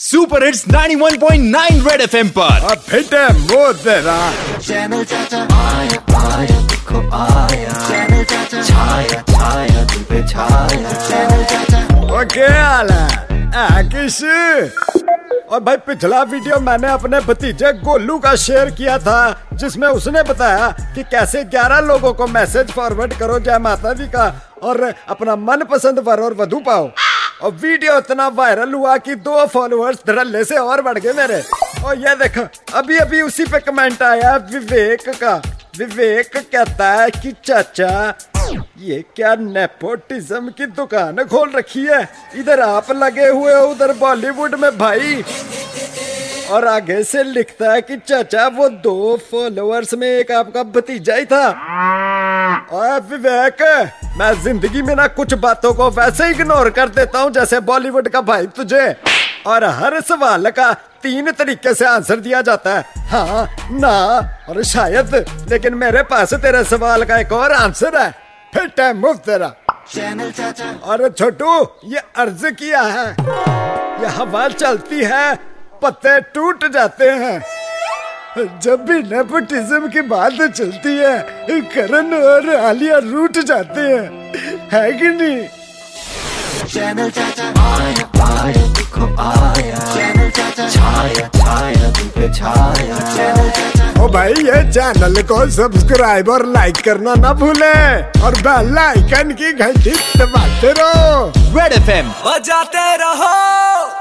Super hits 91.9 red FM पर। अब fit है वो तेरा चैनल चाचा आया आया देखो आया। चैनल चाचा छाया छाया तुम पे छाया। चैनल चाचा वो क्या हाल है? आ, किस? और भाई पिछला वीडियो मैंने अपने भतीजे गोलू का शेयर किया था जिसमें उसने बताया कि कैसे 11 लोगों को मैसेज फॉरवर्ड करो जय माता दी का और अपना मनपसंद वर और वधु पाओ। और वीडियो इतना वायरल हुआ कि दो फॉलोअर्स धड़ल्ले से और बढ़ गए मेरे। और ये देखो, अभी अभी उसी पे कमेंट आया विवेक का। विवेक कहता है कि, चाचा, ये क्या नेपोटिज्म की दुकान खोल रखी है? इधर आप लगे हुए हो, उधर बॉलीवुड में भाई। और आगे से लिखता है कि, चाचा, वो दो फॉलोअर्स में एक आपका भतीजा ही था। और विवेक मैं ज़िंदगी में ना कुछ बातों को वैसे इग्नोर कर देता हूँ जैसे बॉलीवुड का भाई तुझे। और हर सवाल का तीन तरीके से आंसर दिया जाता है। हाँ ना और शायद लेकिन मेरे पास तेरे सवाल का एक और आंसर है। फिट है मुफ़्त तेरा। चैनल चाचा। और छोटू ये अर्ज़ किया है। ये हवा चलती है पत्ते टूट जाते हैं। जब भी नेपोटिज्म की बात चलती है करण और आलिया रूट जाते हैं। है कि नहीं? चैनल चाचा आया आया देखो आया। चैनल चाचा छाया छाया तुम पे छाया। चैनल चाचा। ओ भाई ये चैनल को सब्सक्राइब और लाइक करना ना भूले और बेल आइकन की घंटी दबाते रहो। रेड एफएम बजाते रहो।